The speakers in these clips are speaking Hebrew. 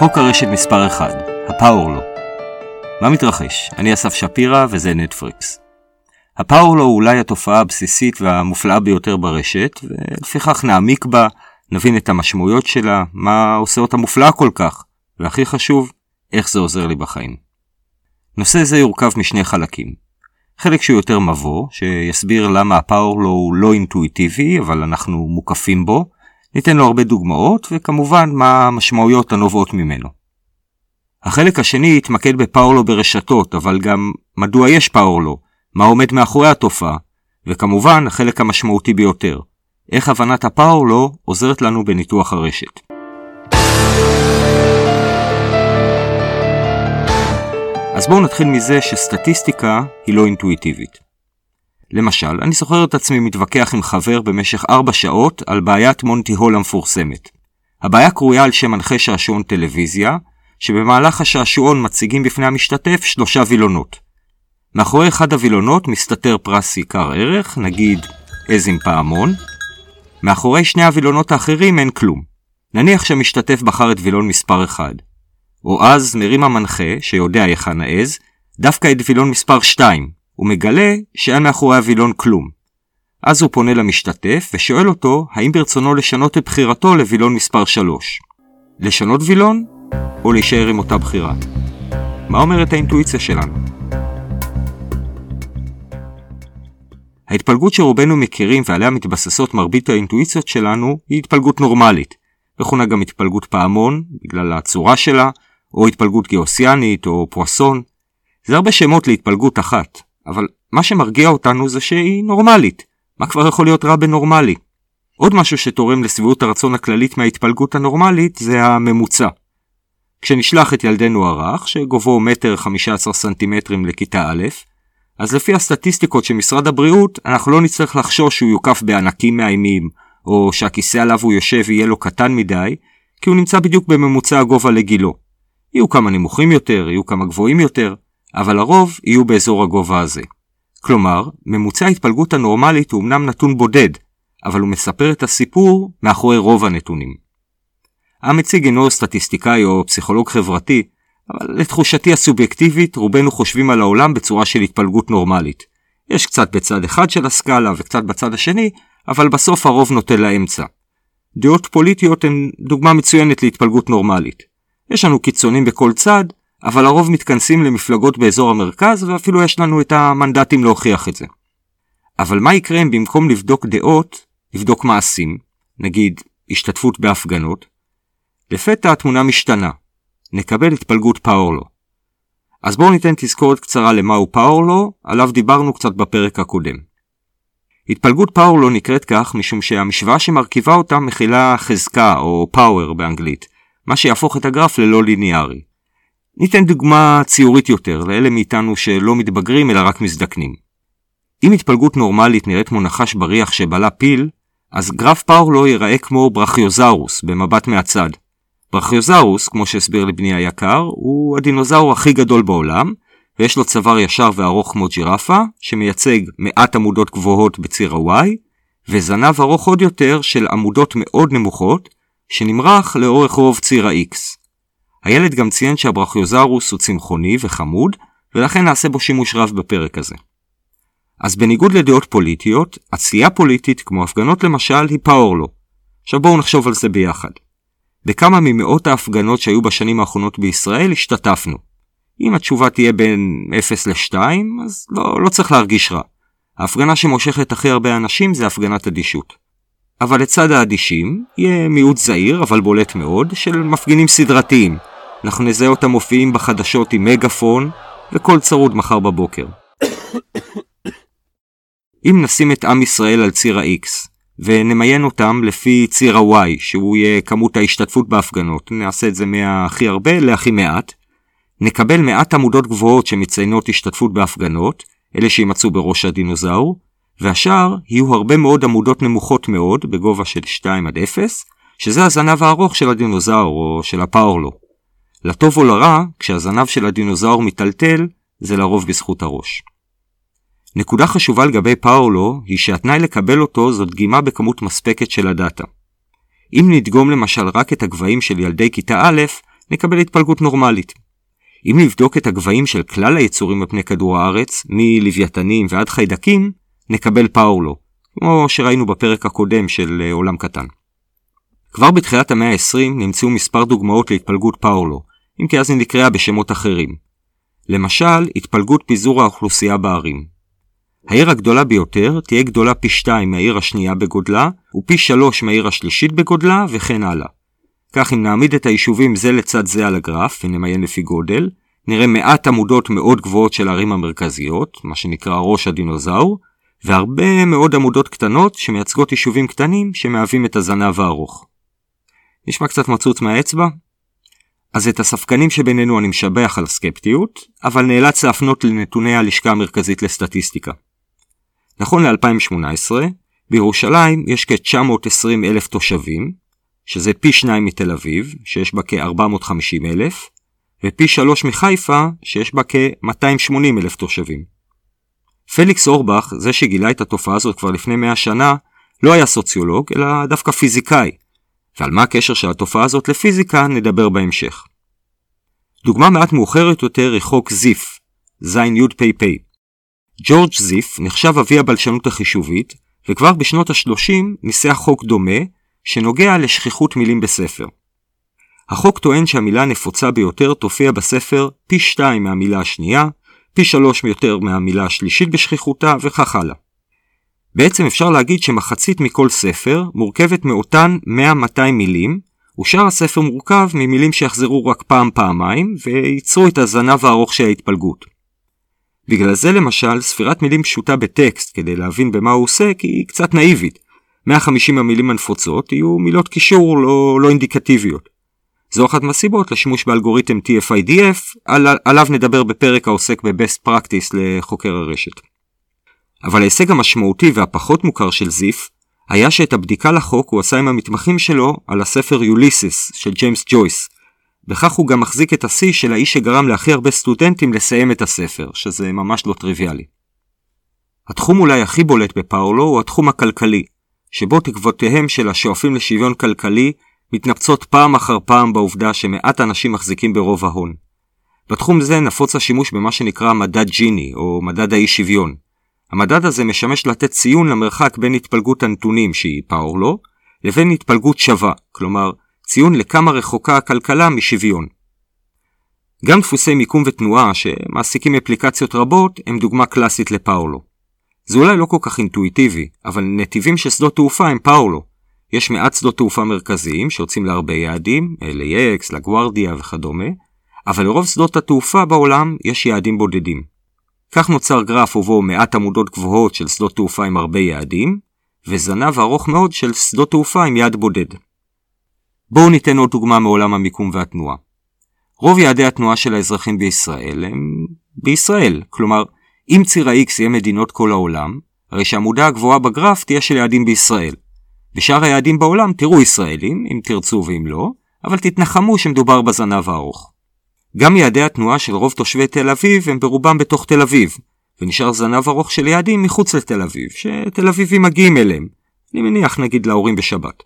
חוק הרשת מספר 1, הפאורלו. מה מתרחש? אני אסף שפירא וזה נטפריקס. הפאורלו הוא אולי התופעה הבסיסית והמופלאה ביותר ברשת, ולפיכך נעמיק בה, נבין את המשמעויות שלה, מה עושה אותה מופלאה כל כך, והכי חשוב, איך זה עוזר לי בחיים. נושא זה יורכב משני חלקים. חלק שהוא יותר מבוא, שיסביר למה הפאורלו הוא לא אינטואיטיבי, אבל אנחנו מוקפים בו, ניתן לו הרבה דוגמאות, וכמובן מה המשמעויות הנובעות ממנו. החלק השני יתמקד בפאורלו ברשתות, אבל גם מדוע יש פאורלו, מה עומד מאחורי התופעה, וכמובן החלק המשמעותי ביותר, איך הבנת הפאורלו עוזרת לנו בניתוח הרשת. אז בואו נתחיל מזה שסטטיסטיקה היא לא אינטואיטיבית. למשל, אני זוכר את עצמי מתווכח עם חבר במשך ארבע שעות על בעיית מונטי הול המפורסמת. הבעיה קרויה על שם מנחה שעשועון טלוויזיה, שבמהלך השעשועון מציגים בפני המשתתף שלושה וילונות. מאחורי אחד הווילונות מסתתר פרס עיקר ערך, נגיד עז עם פעמון. מאחורי שני הווילונות האחרים אין כלום. נניח שהמשתתף בחר את וילון מספר 1. או אז מרים המנחה, שיודע היכן העז, דווקא את וילון מספר 2, הוא מגלה שאין מאחורי הווילון כלום. אז הוא פונה למשתתף ושואל אותו האם ברצונו לשנות את בחירתו לווילון מספר 3. לשנות וילון או להישאר עם אותה בחירה? מה אומרת האינטואיציה שלנו? ההתפלגות שרובנו מכירים ועליה מתבססות מרבית האינטואיציות שלנו היא התפלגות נורמלית, מכונה גם התפלגות פעמון בגלל הצורה שלה, או התפלגות גיאוסיאנית או פואסון. זה הרבה שמות להתפלגות אחת, אבל מה שמרגיע אותנו זה שהיא נורמלית. מה כבר יכול להיות רע בנורמלי? עוד משהו שתורם לשביעות הרצון הכללית מההתפלגות הנורמלית זה הממוצע. כשנשלח את ילדנו הרך, שגובהו מטר 15 סנטימטרים לכיתה א', אז לפי הסטטיסטיקות של משרד הבריאות, אנחנו לא נצטרך לחשוש שהוא יוקף בענקים מאיימים, או שהכיסא עליו הוא יושב יהיה לו קטן מדי, כי הוא נמצא בדיוק בממוצע הגובה לגילו. יהיו כמה נמוכים יותר, יהיו כמה גבוהים יותר, אבל לרוב יהיו באזור הגובה הזה. כלומר, ממוצע ההתפלגות הנורמלית הוא אמנם נתון בודד, אבל הוא מספר את הסיפור מאחורי רוב הנתונים. המציג אינו סטטיסטיקאי או פסיכולוג חברתי, אבל לתחושתי הסובייקטיבית רובנו חושבים על העולם בצורה של התפלגות נורמלית. יש קצת בצד אחד של הסקאלה וקצת בצד השני, אבל בסוף הרוב נוטה לאמצע. דעות פוליטיות הן דוגמה מצוינת להתפלגות נורמלית. יש לנו קיצונים בכל צד, אבל הרוב מתכנסים למפלגות באזור המרכז, ואפילו יש לנו את המנדטים להוכיח את זה. אבל מה יקרה אם במקום לבדוק דעות, לבדוק מעשים, נגיד השתתפות בהפגנות, לפתע התמונה משתנה, נקבל התפלגות פאורלו. אז בואו ניתן תזכורת קצרה למהו פאורלו, עליו דיברנו קצת בפרק הקודם. התפלגות פאורלו נקראת כך משום שהמשוואה שמרכיבה אותה מכילה חזקה או פאוור באנגלית, מה שיהפוך את הגרף ללא ליניארי. ניתן דוגמה ציורית יותר לאלה מאיתנו שלא מתבגרים אלא רק מזדקנים. אם התפלגות נורמלית נראית כמו נחש בריח שבלע פיל, אז גרף פאורלו ייראה כמו ברכיוזאורוס במבט מהצד. ברכיוזאורוס, כמו שהסביר לבני היקר, הוא הדינוזאור הכי גדול בעולם, ויש לו צוואר ישר וארוך כמו ג'ירפה, שמייצג מעט עמודות גבוהות בציר ה-Y, וזנב ארוך עוד יותר של עמודות מאוד נמוכות, שנמרח לאורך רוב ציר ה-X. הילד גם ציין שהברכיוזרוס הוא צמחוני וחמוד, ולכן נעשה בו שימוש רב בפרק הזה. אז בניגוד לדעות פוליטיות, עשייה פוליטית, כמו הפגנות למשל, היא פאורלו. עכשיו בואו נחשוב על זה ביחד. בכמה ממאות ההפגנות שהיו בשנים האחרונות בישראל השתתפנו. אם התשובה תהיה בין 0 ל-2, אז לא, לא צריך להרגיש רע. ההפגנה שמושכת הכי הרבה אנשים זה הפגנת אדישות. אבל לצד האדישים, יהיה מיעוט זעיר, אבל בולט מאוד, של מפגינים סדרתיים, אנחנו נזהה אותם מופיעים בחדשות עם מגאפון וקול צרוד מחר בבוקר. אם נשים את עם ישראל על ציר ה-X ונמיין אותם לפי ציר ה-Y, שהוא יהיה כמות ההשתתפות בהפגנות, נעשה את זה מהכי הרבה להכי מעט, נקבל מעט עמודות גבוהות שמציינות השתתפות בהפגנות, אלה שימצאו בראש הדינוזאור, והשאר יהיו הרבה מאוד עמודות נמוכות מאוד, בגובה של 2 עד 0, שזה הזנב הארוך של הדינוזאור או של הפאורלו. לטוב או לרע, כשהזנב של הדינוזאור מיטלטל, זה לרוב בזכות הראש. נקודה חשובה לגבי פאולו היא שהתנאי לקבל אותו זו דגימה בכמות מספקת של הדאטה. אם נדגום למשל רק את הגבהים של ילדי כיתה א', נקבל התפלגות נורמלית. אם נבדוק את הגבהים של כלל היצורים על פני כדור הארץ, מלוויתנים ועד חיידקים, נקבל פאורלו, כמו שראינו בפרק הקודם של אה, עולם קטן. כבר בתחילת המאה ה-20 נמצאו מספר דוגמאות להתפלגות פאורלו, אם כי אז היא נקראה בשמות אחרים. למשל, התפלגות פיזור האוכלוסייה בערים. העיר הגדולה ביותר תהיה גדולה פי 2 מהעיר השנייה בגודלה, ופי 3 מהעיר השלישית בגודלה, וכן הלאה. כך אם נעמיד את היישובים זה לצד זה על הגרף, ונמיין לפי גודל, נראה מעט עמודות מאוד גבוהות של הערים המרכזיות, מה שנקרא ראש הדינוזאור, והרבה מאוד עמודות קטנות שמייצגות יישובים קטנים שמהווים את הזנב הארוך. נשמע קצת מצוץ מהאצבע? אז את הספקנים שבינינו אני משבח על הסקפטיות, אבל נאלץ להפנות לנתוני הלשכה המרכזית לסטטיסטיקה. נכון ל-2018, בירושלים יש כ-920 אלף תושבים, שזה פי שניים מתל אביב, שיש בה כ-450 אלף, ופי שלוש מחיפה, שיש בה כ-280 אלף תושבים. פליקס אורבך, זה שגילה את התופעה הזאת כבר לפני 100 שנה, לא היה סוציולוג, אלא דווקא פיזיקאי, ועל מה הקשר של התופעה הזאת לפיזיקה נדבר בהמשך. דוגמה מעט מאוחרת יותר היא חוק זיף, זין יוד פי פי. ג'ורג' זיף נחשב אבי הבלשנות החישובית, וכבר בשנות ה-30 ניסח חוק דומה, שנוגע לשכיחות מילים בספר. החוק טוען שהמילה הנפוצה ביותר תופיע בספר פי שתיים מהמילה השנייה, פי שלוש יותר מהמילה השלישית בשכיחותה וכך הלאה. בעצם אפשר להגיד שמחצית מכל ספר מורכבת מאותן 100-200 מילים, ושאר הספר מורכב ממילים שיחזרו רק פעם-פעמיים, וייצרו את הזנב הארוך של ההתפלגות. בגלל זה למשל, ספירת מילים פשוטה בטקסט כדי להבין במה הוא עוסק היא קצת נאיבית. 150 המילים הנפוצות יהיו מילות קישור לא, לא אינדיקטיביות. זו אחת מהסיבות לשימוש באלגוריתם TF-IDF, על, עליו נדבר בפרק העוסק ב-Best Practice לחוקר הרשת. אבל ההישג המשמעותי והפחות מוכר של זיף, היה שאת הבדיקה לחוק הוא עשה עם המתמחים שלו על הספר יוליסיס של ג'יימס ג'ויס. בכך הוא גם מחזיק את השיא של האיש שגרם להכי הרבה סטודנטים לסיים את הספר, שזה ממש לא טריוויאלי. התחום אולי הכי בולט בפאולו הוא התחום הכלכלי, שבו תקוותיהם של השואפים לשוויון כלכלי מתנפצות פעם אחר פעם בעובדה שמעט אנשים מחזיקים ברוב ההון. בתחום זה נפוץ השימוש במה שנקרא מדד ג'יני, או מדד האי שוויון, המדד הזה משמש לתת ציון למרחק בין התפלגות הנתונים שהיא פאורלו, לבין התפלגות שווה, כלומר ציון לכמה רחוקה הכלכלה משוויון. גם דפוסי מיקום ותנועה שמעסיקים אפליקציות רבות הם דוגמה קלאסית לפאורלו. זה אולי לא כל כך אינטואיטיבי, אבל נתיבים של שדות תעופה הם פאורלו. יש מעט שדות תעופה מרכזיים שיוצאים להרבה יעדים, LAX, לגוארדיה וכדומה, אבל לרוב שדות התעופה בעולם יש יעדים בודדים. כך נוצר גרף ובו מעט עמודות גבוהות של שדות תעופה עם הרבה יעדים, וזנב ארוך מאוד של שדות תעופה עם יעד בודד. בואו ניתן עוד דוגמה מעולם המיקום והתנועה. רוב יעדי התנועה של האזרחים בישראל הם בישראל, כלומר, אם ציר ה-X יהיה מדינות כל העולם, הרי שהעמודה הגבוהה בגרף תהיה של יעדים בישראל. בשאר היעדים בעולם תראו ישראלים, אם תרצו ואם לא, אבל תתנחמו שמדובר בזנב הארוך. גם יעדי התנועה של רוב תושבי תל אביב הם ברובם בתוך תל אביב, ונשאר זנב ארוך של יעדים מחוץ לתל אביב, שתל אביבים מגיעים אליהם, אני מניח נגיד להורים בשבת.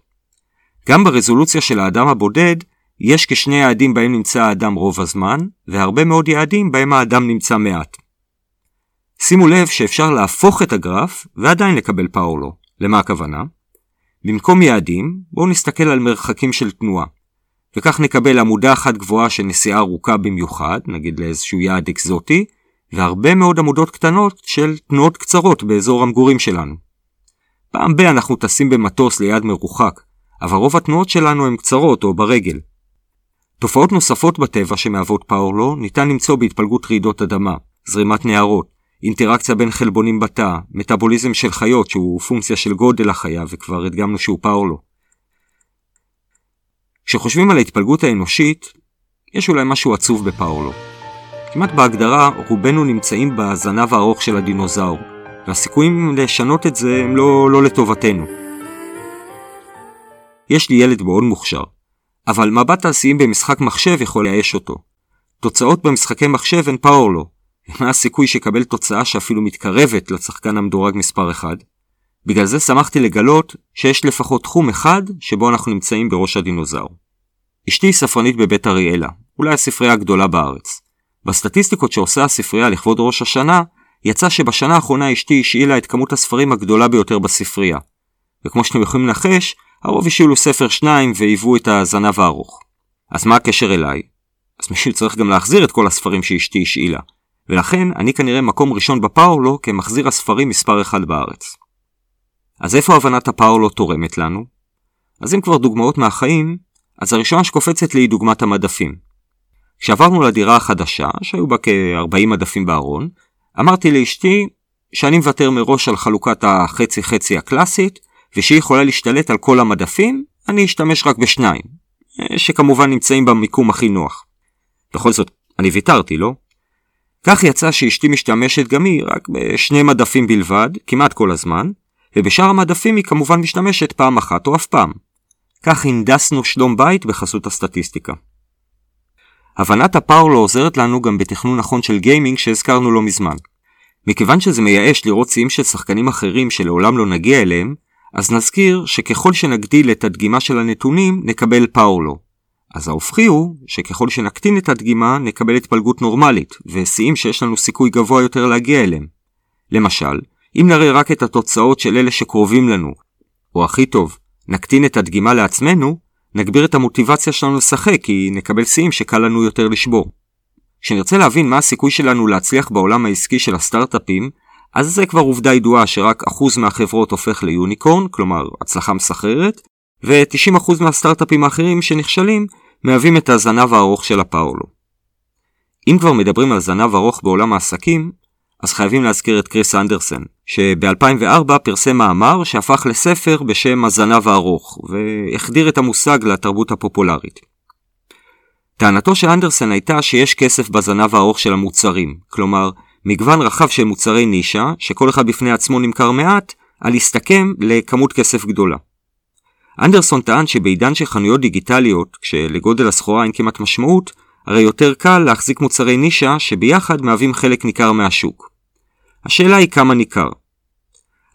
גם ברזולוציה של האדם הבודד, יש כשני יעדים בהם נמצא האדם רוב הזמן, והרבה מאוד יעדים בהם האדם נמצא מעט. שימו לב שאפשר להפוך את הגרף ועדיין לקבל פאורלו. למה הכוונה? במקום יעדים, בואו נסתכל על מרחקים של תנועה. וכך נקבל עמודה אחת גבוהה של נסיעה ארוכה במיוחד, נגיד לאיזשהו יעד אקזוטי, והרבה מאוד עמודות קטנות של תנועות קצרות באזור המגורים שלנו. פעם ב- אנחנו טסים במטוס ליעד מרוחק, אבל רוב התנועות שלנו הן קצרות או ברגל. תופעות נוספות בטבע שמהוות פאורלו ניתן למצוא בהתפלגות רעידות אדמה, זרימת נהרות, אינטראקציה בין חלבונים בתא, מטאבוליזם של חיות שהוא פונקציה של גודל החיה וכבר הדגמנו שהוא פאורלו. כשחושבים על ההתפלגות האנושית, יש אולי משהו עצוב בפאולו. כמעט בהגדרה, רובנו נמצאים בזנב הארוך של הדינוזאור, והסיכויים לשנות את זה הם לא, לא לטובתנו. יש לי ילד מאוד מוכשר, אבל מבט תעשיים במשחק מחשב יכול לייאש אותו. תוצאות במשחקי מחשב הן פאורלו. מה הסיכוי שיקבל תוצאה שאפילו מתקרבת לשחקן המדורג מספר 1? בגלל זה שמחתי לגלות שיש לפחות תחום אחד שבו אנחנו נמצאים בראש הדינוזאור. אשתי היא ספרנית בבית אריאלה, אולי הספרייה הגדולה בארץ. בסטטיסטיקות שעושה הספרייה לכבוד ראש השנה, יצא שבשנה האחרונה אשתי השאילה את כמות הספרים הגדולה ביותר בספרייה. וכמו שאתם יכולים לנחש, הרוב השאילו ספר שניים והיוו את הזנב הארוך. אז מה הקשר אליי? אז מישהו צריך גם להחזיר את כל הספרים שאשתי השאילה. ולכן אני כנראה מקום ראשון בפאורלו כמחזיר הספרים מספר אחד בארץ. אז איפה הבנת הפאורלו תורמת לנו? אז אם כבר דוגמאות מהחיים, אז הראשונה שקופצת לי היא דוגמת המדפים. כשעברנו לדירה החדשה, שהיו בה כ-40 מדפים בארון, אמרתי לאשתי שאני מוותר מראש על חלוקת החצי חצי הקלאסית, ושהיא יכולה להשתלט על כל המדפים, אני אשתמש רק בשניים, שכמובן נמצאים במיקום הכי נוח. בכל זאת, אני ויתרתי, לא? כך יצא שאשתי משתמשת גם היא רק בשני מדפים בלבד, כמעט כל הזמן, ובשאר המדפים היא כמובן משתמשת פעם אחת או אף פעם. כך הנדסנו שלום בית בחסות הסטטיסטיקה. הבנת הפאורלו עוזרת לנו גם בתכנון נכון של גיימינג שהזכרנו לא מזמן. מכיוון שזה מייאש לראות שיאים של שחקנים אחרים שלעולם לא נגיע אליהם, אז נזכיר שככל שנגדיל את הדגימה של הנתונים, נקבל פאורלו. אז ההופכי הוא שככל שנקטין את הדגימה, נקבל התפלגות נורמלית, ושיאים שיש לנו סיכוי גבוה יותר להגיע אליהם. למשל, אם נראה רק את התוצאות של אלה שקרובים לנו, או הכי טוב, נקטין את הדגימה לעצמנו, נגביר את המוטיבציה שלנו לשחק, כי נקבל שיאים שקל לנו יותר לשבור. כשנרצה להבין מה הסיכוי שלנו להצליח בעולם העסקי של הסטארט-אפים, אז זה כבר עובדה ידועה שרק אחוז מהחברות הופך ליוניקורן, כלומר הצלחה מסחררת, ו-90% מהסטארט-אפים האחרים שנכשלים מהווים את הזנב הארוך של הפאולו. אם כבר מדברים על זנב ארוך בעולם העסקים, אז חייבים להזכיר את קריס אנדרסן, שב-2004 פרסם מאמר שהפך לספר בשם הזנב הארוך, והחדיר את המושג לתרבות הפופולרית. טענתו של אנדרסן הייתה שיש כסף בזנב הארוך של המוצרים, כלומר, מגוון רחב של מוצרי נישה, שכל אחד בפני עצמו נמכר מעט, על הסתכם לכמות כסף גדולה. אנדרסון טען שבעידן של חנויות דיגיטליות, כשלגודל הסחורה אין כמעט משמעות, הרי יותר קל להחזיק מוצרי נישה שביחד מהווים חלק ניכר מהשוק. השאלה היא כמה ניכר.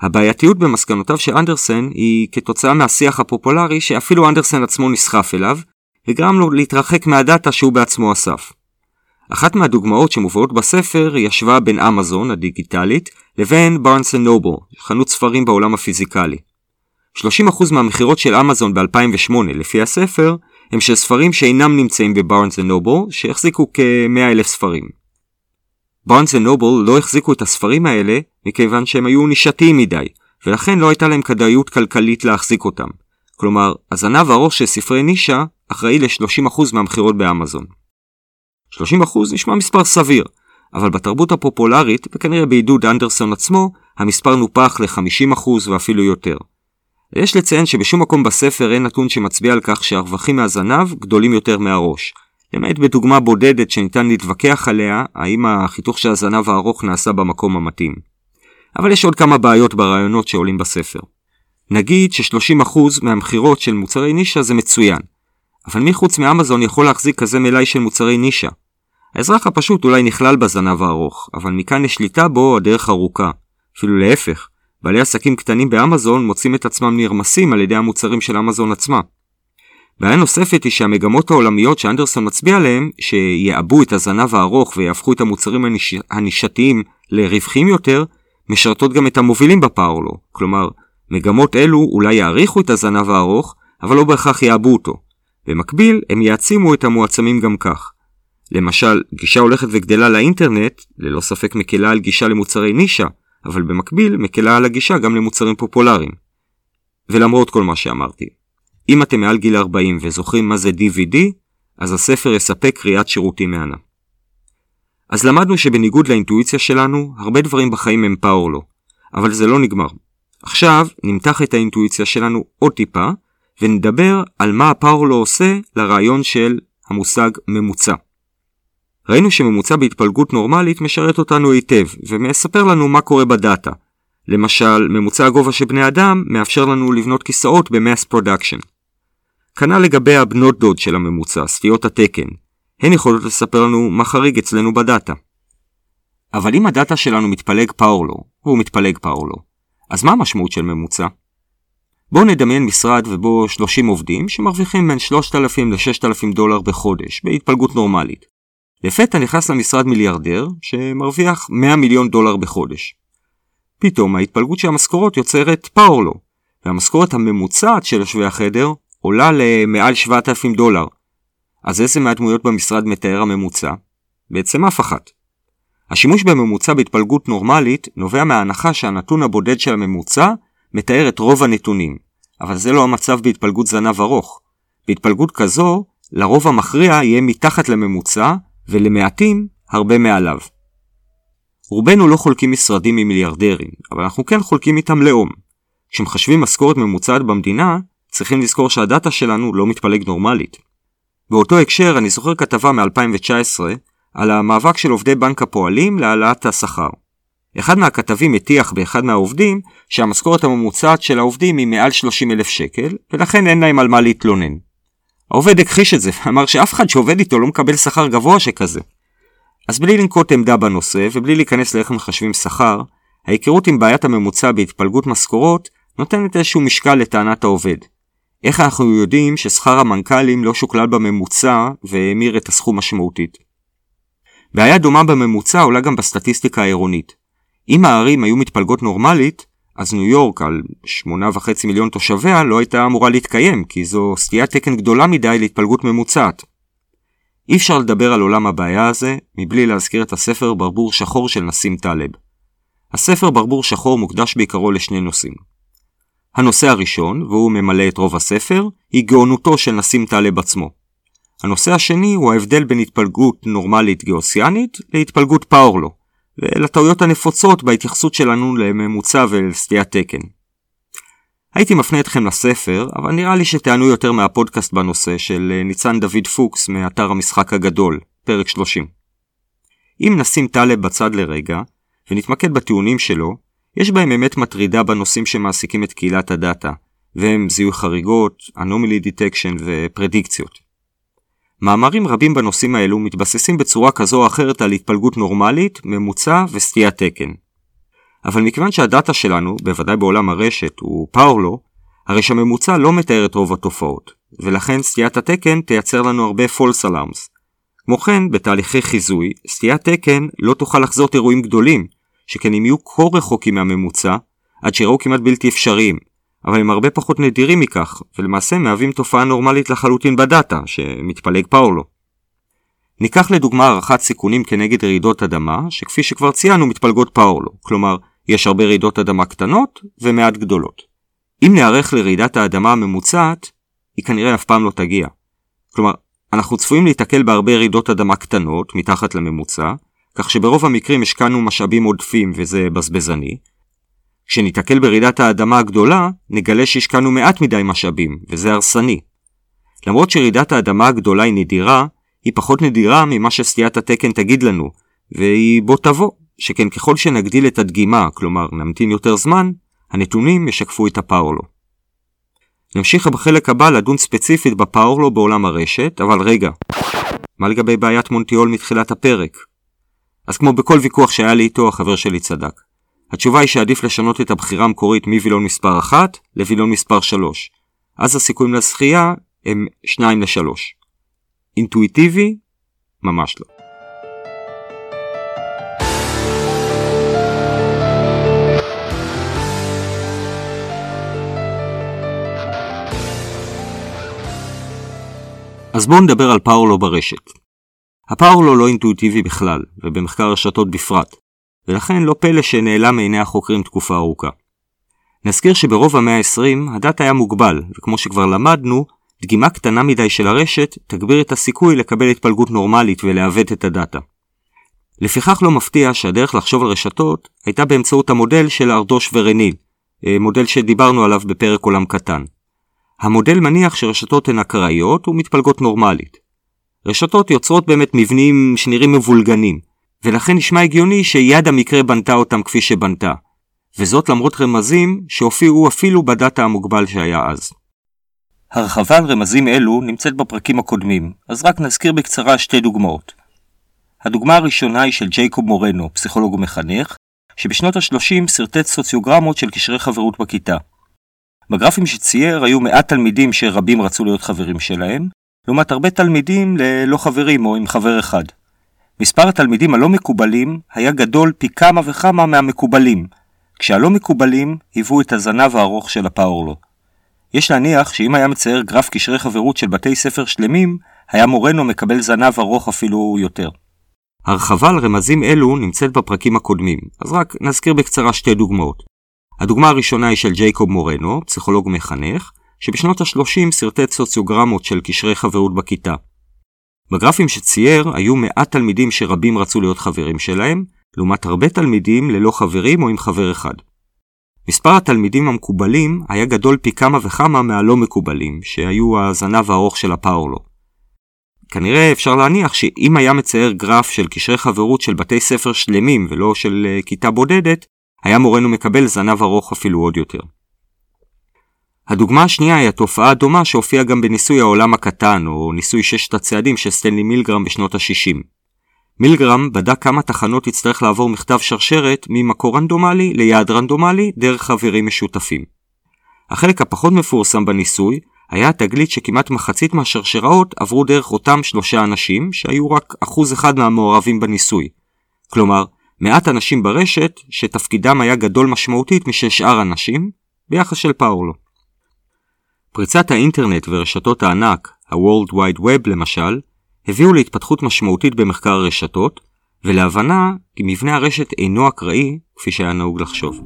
הבעייתיות במסקנותיו של אנדרסן היא כתוצאה מהשיח הפופולרי שאפילו אנדרסן עצמו נסחף אליו, וגרם לו להתרחק מהדאטה שהוא בעצמו אסף. אחת מהדוגמאות שמובאות בספר היא השוואה בין אמזון הדיגיטלית לבין בארנס נובל, חנות ספרים בעולם הפיזיקלי. 30% מהמכירות של אמזון ב-2008 לפי הספר הם של ספרים שאינם נמצאים בבארנס נובל שהחזיקו כ-100 אלף ספרים. בארנס נובל לא החזיקו את הספרים האלה מכיוון שהם היו נישתיים מדי, ולכן לא הייתה להם כדאיות כלכלית להחזיק אותם. כלומר, הזנב הארוך של ספרי נישה אחראי ל-30% מהמכירות באמזון. 30% נשמע מספר סביר, אבל בתרבות הפופולרית, וכנראה בעידוד אנדרסון עצמו, המספר נופח ל-50% ואפילו יותר. יש לציין שבשום מקום בספר אין נתון שמצביע על כך שהרווחים מהזנב גדולים יותר מהראש. למעט בדוגמה בודדת שניתן להתווכח עליה, האם החיתוך של הזנב הארוך נעשה במקום המתאים. אבל יש עוד כמה בעיות ברעיונות שעולים בספר. נגיד ש-30% מהמכירות של מוצרי נישה זה מצוין, אבל מי חוץ מאמזון יכול להחזיק כזה מלאי של מוצרי נישה? האזרח הפשוט אולי נכלל בזנב הארוך, אבל מכאן לשליטה בו הדרך ארוכה. אפילו להפך, בעלי עסקים קטנים באמזון מוצאים את עצמם נרמסים על ידי המוצרים של אמזון עצמה. בעיה נוספת היא שהמגמות העולמיות שאנדרסון מצביע עליהן, שיעבו את הזנב הארוך ויהפכו את המוצרים הניש... הנישתיים לרווחים יותר, משרתות גם את המובילים בפאורלו. כלומר, מגמות אלו אולי יעריכו את הזנב הארוך, אבל לא בהכרח יעבו אותו. במקביל, הם יעצימו את המועצמים גם כך. למשל, גישה הולכת וגדלה לאינטרנט, ללא ספק מקלה על גישה למוצרי נישה, אבל במקביל מקלה על הגישה גם למוצרים פופולריים. ולמרות כל מה שאמרתי, אם אתם מעל גיל 40 וזוכרים מה זה DVD, אז הספר יספק קריאת שירותים מהנה. אז למדנו שבניגוד לאינטואיציה שלנו, הרבה דברים בחיים הם פאורלו, אבל זה לא נגמר. עכשיו נמתח את האינטואיציה שלנו עוד טיפה, ונדבר על מה הפאורלו עושה לרעיון של המושג ממוצע. ראינו שממוצע בהתפלגות נורמלית משרת אותנו היטב, ומספר לנו מה קורה בדאטה. למשל, ממוצע הגובה של בני אדם מאפשר לנו לבנות כיסאות ב-mass production. כנ"ל לגבי הבנות דוד של הממוצע, סטיות התקן. הן יכולות לספר לנו מה חריג אצלנו בדאטה. אבל אם הדאטה שלנו מתפלג פאורלו, והוא מתפלג פאורלו, אז מה המשמעות של ממוצע? בואו נדמיין משרד ובו 30 עובדים שמרוויחים בין 3,000 ל-6,000 דולר בחודש, בהתפלגות נורמלית. לפתע נכנס למשרד מיליארדר שמרוויח 100 מיליון דולר בחודש. פתאום ההתפלגות של המשכורות יוצרת פאורלו, והמשכורת הממוצעת של יושבי החדר עולה למעל 7,000 דולר. אז איזה מהדמויות במשרד מתאר הממוצע? בעצם אף אחת. השימוש בממוצע בהתפלגות נורמלית נובע מההנחה שהנתון הבודד של הממוצע מתאר את רוב הנתונים, אבל זה לא המצב בהתפלגות זנב ארוך. בהתפלגות כזו, לרוב המכריע יהיה מתחת לממוצע, ולמעטים הרבה מעליו. רובנו לא חולקים משרדים עם מיליארדרים, אבל אנחנו כן חולקים איתם לאום. כשמחשבים משכורת ממוצעת במדינה, צריכים לזכור שהדאטה שלנו לא מתפלג נורמלית. באותו הקשר אני זוכר כתבה מ-2019 על המאבק של עובדי בנק הפועלים להעלאת השכר. אחד מהכתבים הטיח באחד מהעובדים שהמשכורת הממוצעת של העובדים היא מעל 30 אלף שקל, ולכן אין להם על מה להתלונן. העובד הכחיש את זה ואמר שאף אחד שעובד איתו לא מקבל שכר גבוה שכזה. אז בלי לנקוט עמדה בנושא ובלי להיכנס לאיך מחשבים שכר, ההיכרות עם בעיית הממוצע בהתפלגות משכורות נותנת איזשהו משקל לטענת העובד. איך אנחנו יודעים ששכר המנכ"לים לא שוקלל בממוצע והמיר את הסכום משמעותית? בעיה דומה בממוצע עולה גם בסטטיסטיקה העירונית. אם הערים היו מתפלגות נורמלית, אז ניו יורק על 8.5 מיליון תושביה לא הייתה אמורה להתקיים, כי זו סטיית תקן גדולה מדי להתפלגות ממוצעת. אי אפשר לדבר על עולם הבעיה הזה מבלי להזכיר את הספר ברבור שחור של נסים טלב. הספר ברבור שחור מוקדש בעיקרו לשני נושאים. הנושא הראשון, והוא ממלא את רוב הספר, היא גאונותו של נסים טלב עצמו. הנושא השני הוא ההבדל בין התפלגות נורמלית גאוסיאנית להתפלגות פאורלו, ולטעויות הנפוצות בהתייחסות שלנו לממוצע ולסטיית תקן. הייתי מפנה אתכם לספר, אבל נראה לי שתיהנו יותר מהפודקאסט בנושא של אה, ניצן דוד פוקס מאתר המשחק הגדול, פרק 30. אם נשים טלב בצד לרגע, ונתמקד בטיעונים שלו, יש בהם אמת מטרידה בנושאים שמעסיקים את קהילת הדאטה, והם זיהוי חריגות, anomaly detection ופרדיקציות. מאמרים רבים בנושאים האלו מתבססים בצורה כזו או אחרת על התפלגות נורמלית, ממוצע וסטיית תקן. אבל מכיוון שהדאטה שלנו, בוודאי בעולם הרשת, הוא פאורלו, הרי שהממוצע לא מתאר את רוב התופעות, ולכן סטיית התקן תייצר לנו הרבה false alarms. כמו כן, בתהליכי חיזוי, סטיית תקן לא תוכל לחזות אירועים גדולים, שכן הם יהיו כה רחוקים מהממוצע, עד שיראו כמעט בלתי אפשריים, אבל הם הרבה פחות נדירים מכך, ולמעשה מהווים תופעה נורמלית לחלוטין בדאטה, שמתפלג פאולו. ניקח לדוגמה הערכת סיכונים כנגד רעידות אדמה, שכפי שכבר ציינו מתפלגות פאולו, כלומר, יש הרבה רעידות אדמה קטנות ומעט גדולות. אם נערך לרעידת האדמה הממוצעת, היא כנראה אף פעם לא תגיע. כלומר, אנחנו צפויים להיתקל בהרבה רעידות אדמה קטנות, מתחת לממוצע, כך שברוב המקרים השקענו משאבים עודפים וזה בזבזני, כשניתקל ברעידת האדמה הגדולה, נגלה שהשקענו מעט מדי משאבים, וזה הרסני. למרות שרעידת האדמה הגדולה היא נדירה, היא פחות נדירה ממה שסטיית התקן תגיד לנו, והיא בוא תבוא, שכן ככל שנגדיל את הדגימה, כלומר נמתין יותר זמן, הנתונים ישקפו את הפאורלו. נמשיך בחלק הבא לדון ספציפית בפאורלו בעולם הרשת, אבל רגע, מה לגבי בעיית מונטיול מתחילת הפרק? אז כמו בכל ויכוח שהיה לי איתו, החבר שלי צדק. התשובה היא שעדיף לשנות את הבחירה המקורית מווילון מספר 1 לווילון מספר 3. אז הסיכויים לזכייה הם 2 ל-3. אינטואיטיבי? ממש לא. אז בואו נדבר על פאורלו ברשת. הפאורלו לא אינטואיטיבי בכלל, ובמחקר רשתות בפרט. ולכן לא פלא שנעלם מעיני החוקרים תקופה ארוכה. נזכיר שברוב המאה ה-20 הדאטה היה מוגבל, וכמו שכבר למדנו, דגימה קטנה מדי של הרשת תגביר את הסיכוי לקבל התפלגות נורמלית ולעוות את הדאטה. לפיכך לא מפתיע שהדרך לחשוב על רשתות הייתה באמצעות המודל של ארדוש ורניל, אה, מודל שדיברנו עליו בפרק עולם קטן. המודל מניח שרשתות הן אקראיות ומתפלגות נורמלית. רשתות יוצרות באמת מבנים שנראים מבולגנים, ולכן נשמע הגיוני שיד המקרה בנתה אותם כפי שבנתה, וזאת למרות רמזים שהופיעו אפילו בדאטה המוגבל שהיה אז. הרחבה על רמזים אלו נמצאת בפרקים הקודמים, אז רק נזכיר בקצרה שתי דוגמאות. הדוגמה הראשונה היא של ג'ייקוב מורנו, פסיכולוג ומחנך, שבשנות ה-30 שרטט סוציוגרמות של קשרי חברות בכיתה. בגרפים שצייר היו מעט תלמידים שרבים רצו להיות חברים שלהם, לעומת הרבה תלמידים ללא חברים או עם חבר אחד. מספר התלמידים הלא מקובלים היה גדול פי כמה וכמה מהמקובלים, כשהלא מקובלים היוו את הזנב הארוך של הפאורלו. יש להניח שאם היה מצייר גרף קשרי חברות של בתי ספר שלמים, היה מורנו מקבל זנב ארוך אפילו יותר. הרחבה על רמזים אלו נמצאת בפרקים הקודמים, אז רק נזכיר בקצרה שתי דוגמאות. הדוגמה הראשונה היא של ג'ייקוב מורנו, פסיכולוג ומחנך, שבשנות ה-30 שרטט סוציוגרמות של קשרי חברות בכיתה. בגרפים שצייר היו מעט תלמידים שרבים רצו להיות חברים שלהם, לעומת הרבה תלמידים ללא חברים או עם חבר אחד. מספר התלמידים המקובלים היה גדול פי כמה וכמה מהלא מקובלים, שהיו הזנב הארוך של הפאורלו. כנראה אפשר להניח שאם היה מצייר גרף של קשרי חברות של בתי ספר שלמים ולא של uh, כיתה בודדת, היה מורנו מקבל זנב ארוך אפילו עוד יותר. הדוגמה השנייה היא התופעה הדומה שהופיעה גם בניסוי העולם הקטן, או ניסוי ששת הצעדים של סטנלי מילגרם בשנות ה-60. מילגרם בדק כמה תחנות יצטרך לעבור מכתב שרשרת ממקור רנדומלי ליעד רנדומלי דרך חברים משותפים. החלק הפחות מפורסם בניסוי היה התגלית שכמעט מחצית מהשרשראות עברו דרך אותם שלושה אנשים שהיו רק אחוז אחד מהמעורבים בניסוי. כלומר, מעט אנשים ברשת שתפקידם היה גדול משמעותית משל שאר אנשים ביחס של פאורלו. פריצת האינטרנט ורשתות הענק, ה-World Wide Web למשל, הביאו להתפתחות משמעותית במחקר הרשתות, ולהבנה כי מבנה הרשת אינו אקראי כפי שהיה נהוג לחשוב.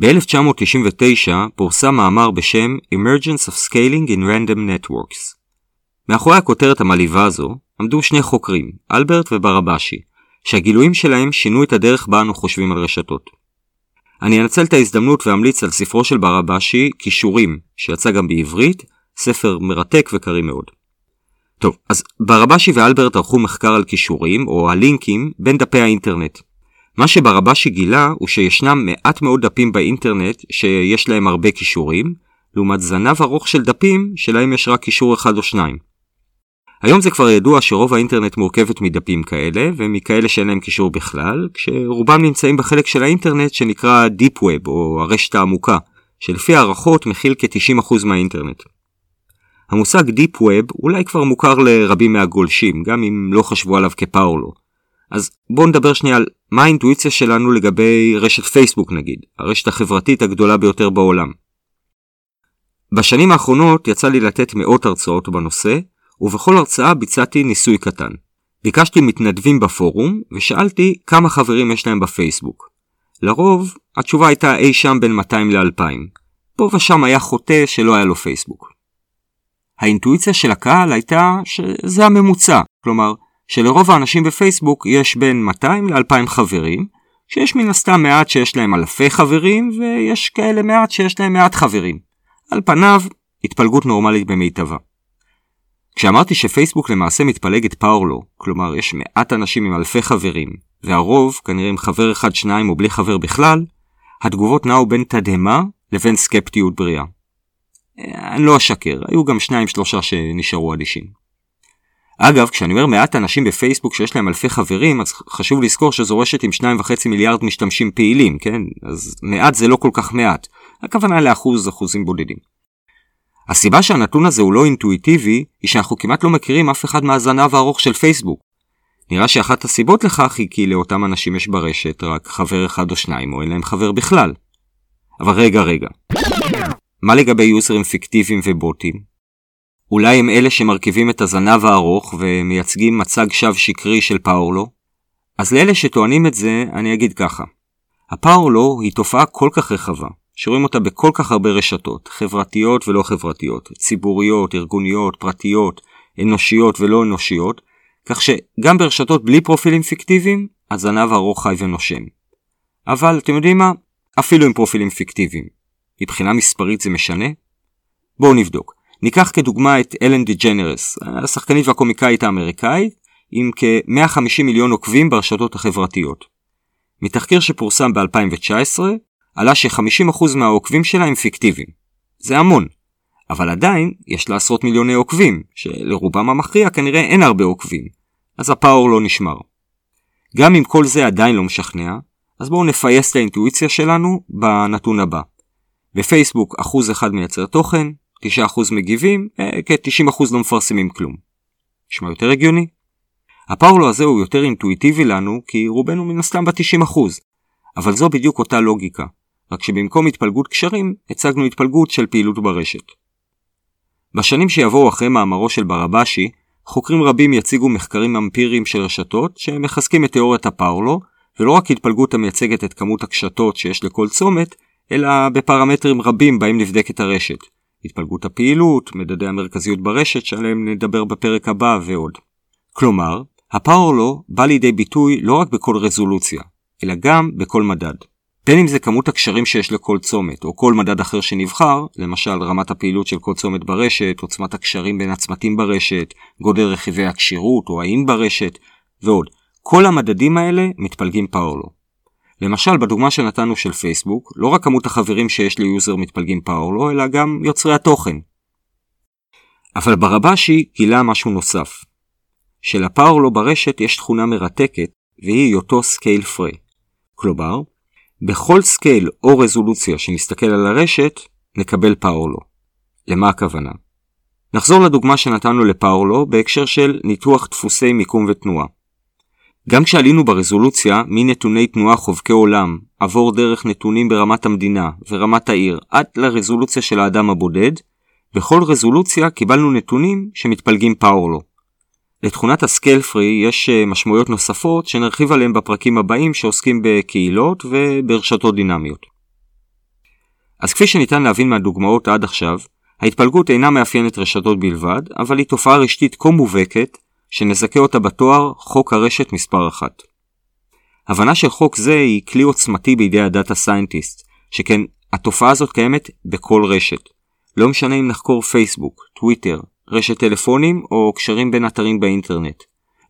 ב-1999 פורסם מאמר בשם Emergence of Scaling in Random Networks. מאחורי הכותרת המלהיבה הזו עמדו שני חוקרים, אלברט וברבשי, שהגילויים שלהם שינו את הדרך בה אנו חושבים על רשתות. אני אנצל את ההזדמנות ואמליץ על ספרו של ברבשי, כישורים, שיצא גם בעברית, ספר מרתק וקריא מאוד. טוב, אז ברבשי ואלברט ערכו מחקר על כישורים, או הלינקים, בין דפי האינטרנט. מה שברבשי גילה הוא שישנם מעט מאוד דפים באינטרנט שיש להם הרבה כישורים, לעומת זנב ארוך של דפים שלהם יש רק כישור אחד או שניים. היום זה כבר ידוע שרוב האינטרנט מורכבת מדפים כאלה, ומכאלה שאין להם קישור בכלל, כשרובם נמצאים בחלק של האינטרנט שנקרא Deep Web, או הרשת העמוקה, שלפי הערכות מכיל כ-90% מהאינטרנט. המושג Deep Web אולי כבר מוכר לרבים מהגולשים, גם אם לא חשבו עליו כפאורלו. אז בואו נדבר שנייה על מה האינטואיציה שלנו לגבי רשת פייסבוק נגיד, הרשת החברתית הגדולה ביותר בעולם. בשנים האחרונות יצא לי לתת מאות הרצאות בנושא, ובכל הרצאה ביצעתי ניסוי קטן. ביקשתי מתנדבים בפורום, ושאלתי כמה חברים יש להם בפייסבוק. לרוב, התשובה הייתה אי שם בין 200 ל-2000. פה ושם היה חוטא שלא היה לו פייסבוק. האינטואיציה של הקהל הייתה שזה הממוצע, כלומר, שלרוב האנשים בפייסבוק יש בין 200 ל-2000 חברים, שיש מן הסתם מעט שיש להם אלפי חברים, ויש כאלה מעט שיש להם מעט חברים. על פניו, התפלגות נורמלית במיטבה. כשאמרתי שפייסבוק למעשה מתפלגת פאורלו, כלומר יש מעט אנשים עם אלפי חברים, והרוב כנראה עם חבר אחד שניים או בלי חבר בכלל, התגובות נעו בין תדהמה לבין סקפטיות בריאה. אני לא אשקר, היו גם שניים שלושה שנשארו אדישים. אגב, כשאני אומר מעט אנשים בפייסבוק שיש להם אלפי חברים, אז חשוב לזכור שזו רשת עם 2.5 מיליארד משתמשים פעילים, כן? אז מעט זה לא כל כך מעט. הכוונה לאחוז, אחוזים בודדים. הסיבה שהנתון הזה הוא לא אינטואיטיבי, היא שאנחנו כמעט לא מכירים אף אחד מהזנב הארוך של פייסבוק. נראה שאחת הסיבות לכך היא כי לאותם אנשים יש ברשת רק חבר אחד או שניים, או אין להם חבר בכלל. אבל רגע רגע. מה לגבי יוזרים פיקטיביים ובוטים? אולי הם אלה שמרכיבים את הזנב הארוך ומייצגים מצג שווא שקרי של פאורלו? אז לאלה שטוענים את זה, אני אגיד ככה. הפאורלו היא תופעה כל כך רחבה, שרואים אותה בכל כך הרבה רשתות, חברתיות ולא חברתיות, ציבוריות, ארגוניות, פרטיות, אנושיות ולא אנושיות, כך שגם ברשתות בלי פרופילים פיקטיביים, הזנב ארוך חי ונושם. אבל אתם יודעים מה? אפילו עם פרופילים פיקטיביים. מבחינה מספרית זה משנה? בואו נבדוק. ניקח כדוגמה את אלן דה ג'נרס, השחקנית והקומיקאית האמריקאית, עם כ-150 מיליון עוקבים ברשתות החברתיות. מתחקיר שפורסם ב-2019, עלה ש-50% מהעוקבים שלה הם פיקטיביים. זה המון. אבל עדיין יש לה עשרות מיליוני עוקבים, שלרובם המכריע כנראה אין הרבה עוקבים. אז הפאור לא נשמר. גם אם כל זה עדיין לא משכנע, אז בואו נפייס את האינטואיציה שלנו בנתון הבא. בפייסבוק אחוז אחד מייצר תוכן, 9% מגיבים, אה, כ-90% לא מפרסמים כלום. נשמע יותר הגיוני? הפאורלו הזה הוא יותר אינטואיטיבי לנו, כי רובנו מן הסתם ב-90%. אבל זו בדיוק אותה לוגיקה, רק שבמקום התפלגות קשרים, הצגנו התפלגות של פעילות ברשת. בשנים שיבואו אחרי מאמרו של ברבשי, חוקרים רבים יציגו מחקרים אמפיריים של רשתות שמחזקים את תיאוריית הפאורלו, ולא רק התפלגות המייצגת את כמות הקשתות שיש לכל צומת, אלא בפרמטרים רבים בהם נבדקת הרשת. התפלגות הפעילות, מדדי המרכזיות ברשת שעליהם נדבר בפרק הבא ועוד. כלומר, הפאורלו בא לידי ביטוי לא רק בכל רזולוציה, אלא גם בכל מדד. בין אם זה כמות הקשרים שיש לכל צומת, או כל מדד אחר שנבחר, למשל רמת הפעילות של כל צומת ברשת, עוצמת הקשרים בין הצמתים ברשת, גודל רכיבי הכשירות או האם ברשת, ועוד. כל המדדים האלה מתפלגים פאורלו. למשל, בדוגמה שנתנו של פייסבוק, לא רק כמות החברים שיש ליוזר מתפלגים power law, אלא גם יוצרי התוכן. אבל ברבאשי גילה משהו נוסף. של power law ברשת יש תכונה מרתקת, והיא היותו scale free. כלומר, בכל scale או רזולוציה שנסתכל על הרשת, נקבל power law. למה הכוונה? נחזור לדוגמה שנתנו ל power law בהקשר של ניתוח דפוסי מיקום ותנועה. גם כשעלינו ברזולוציה מנתוני תנועה חובקי עולם, עבור דרך נתונים ברמת המדינה ורמת העיר עד לרזולוציה של האדם הבודד, בכל רזולוציה קיבלנו נתונים שמתפלגים פאורלו. לתכונת הסקייל פרי יש אה, משמעויות נוספות שנרחיב עליהן בפרקים הבאים שעוסקים בקהילות וברשתות דינמיות. אז כפי שניתן להבין מהדוגמאות עד עכשיו, ההתפלגות אינה מאפיינת רשתות בלבד, אבל היא תופעה רשתית כה מובהקת, שנזכה אותה בתואר חוק הרשת מספר אחת. הבנה של חוק זה היא כלי עוצמתי בידי ה data scientist, שכן התופעה הזאת קיימת בכל רשת. לא משנה אם נחקור פייסבוק, טוויטר, רשת טלפונים או קשרים בין אתרים באינטרנט.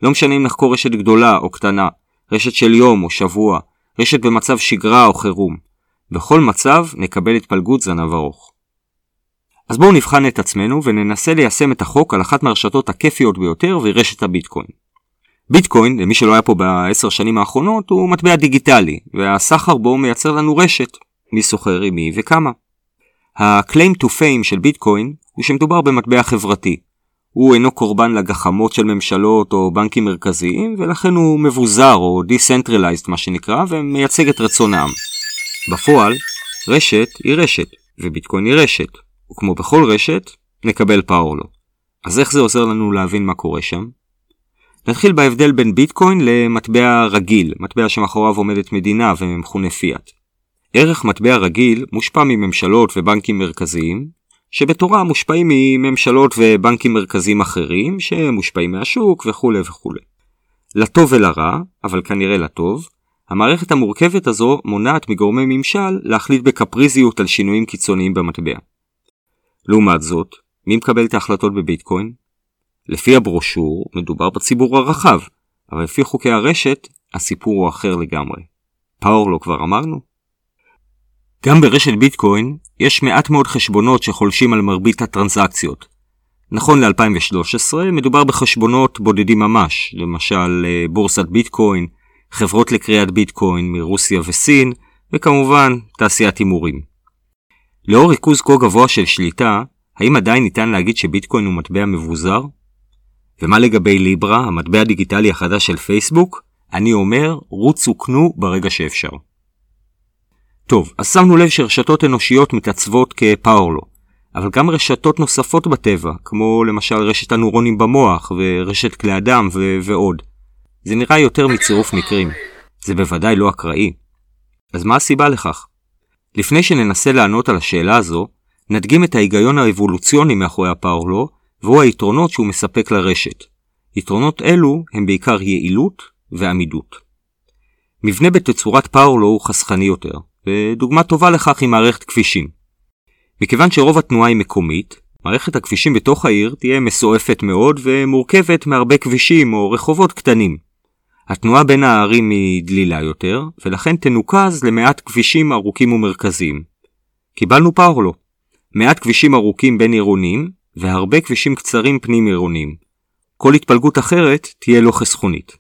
לא משנה אם נחקור רשת גדולה או קטנה, רשת של יום או שבוע, רשת במצב שגרה או חירום. בכל מצב נקבל התפלגות זנב ארוך. אז בואו נבחן את עצמנו וננסה ליישם את החוק על אחת מהרשתות הכיפיות ביותר והיא רשת הביטקוין. ביטקוין, למי שלא היה פה בעשר שנים האחרונות, הוא מטבע דיגיטלי, והסחר בו מייצר לנו רשת, מי סוחר עם מי וכמה. ה-claim to fame של ביטקוין הוא שמדובר במטבע חברתי. הוא אינו קורבן לגחמות של ממשלות או בנקים מרכזיים, ולכן הוא מבוזר או decentralized מה שנקרא, ומייצג את רצון העם. בפועל, רשת היא רשת, וביטקוין היא רשת, וכמו בכל רשת, נקבל פאורלו. אז איך זה עוזר לנו להבין מה קורה שם? נתחיל בהבדל בין ביטקוין למטבע רגיל, מטבע שמאחוריו עומדת מדינה ומכונה פיאט. ערך מטבע רגיל מושפע מממשלות ובנקים מרכזיים, שבתורה מושפעים מממשלות ובנקים מרכזיים אחרים, שמושפעים מהשוק וכולי וכולי. לטוב ולרע, אבל כנראה לטוב, המערכת המורכבת הזו מונעת מגורמי ממשל להחליט בקפריזיות על שינויים קיצוניים במטבע. לעומת זאת, מי מקבל את ההחלטות בביטקוין? לפי הברושור, מדובר בציבור הרחב, אבל לפי חוקי הרשת, הסיפור הוא אחר לגמרי. פאור לא כבר אמרנו? גם ברשת ביטקוין יש מעט מאוד חשבונות שחולשים על מרבית הטרנזקציות. נכון ל-2013 מדובר בחשבונות בודדים ממש, למשל אה, בורסת ביטקוין, חברות לקריאת ביטקוין מרוסיה וסין, וכמובן תעשיית הימורים. לאור ריכוז כה גבוה של שליטה, האם עדיין ניתן להגיד שביטקוין הוא מטבע מבוזר? ומה לגבי ליברה, המטבע הדיגיטלי החדש של פייסבוק? אני אומר, רוצו קנו ברגע שאפשר. טוב, אז שמנו לב שרשתות אנושיות מתעצבות כפאורלו, אבל גם רשתות נוספות בטבע, כמו למשל רשת הנורונים במוח ורשת כלי אדם ו- ועוד. זה נראה יותר מצירוף מקרים. זה בוודאי לא אקראי. אז מה הסיבה לכך? לפני שננסה לענות על השאלה הזו, נדגים את ההיגיון האבולוציוני מאחורי הפאורלו, והוא היתרונות שהוא מספק לרשת. יתרונות אלו הם בעיקר יעילות ועמידות. מבנה בתצורת פאורלו הוא חסכני יותר, ודוגמה טובה לכך היא מערכת כבישים. מכיוון שרוב התנועה היא מקומית, מערכת הכבישים בתוך העיר תהיה מסועפת מאוד ומורכבת מהרבה כבישים או רחובות קטנים. התנועה בין הערים היא דלילה יותר, ולכן תנוקז למעט כבישים ארוכים ומרכזיים. קיבלנו פאורלו. מעט כבישים ארוכים בין עירוניים, והרבה כבישים קצרים פנים עירוניים. כל התפלגות אחרת תהיה לא חסכונית.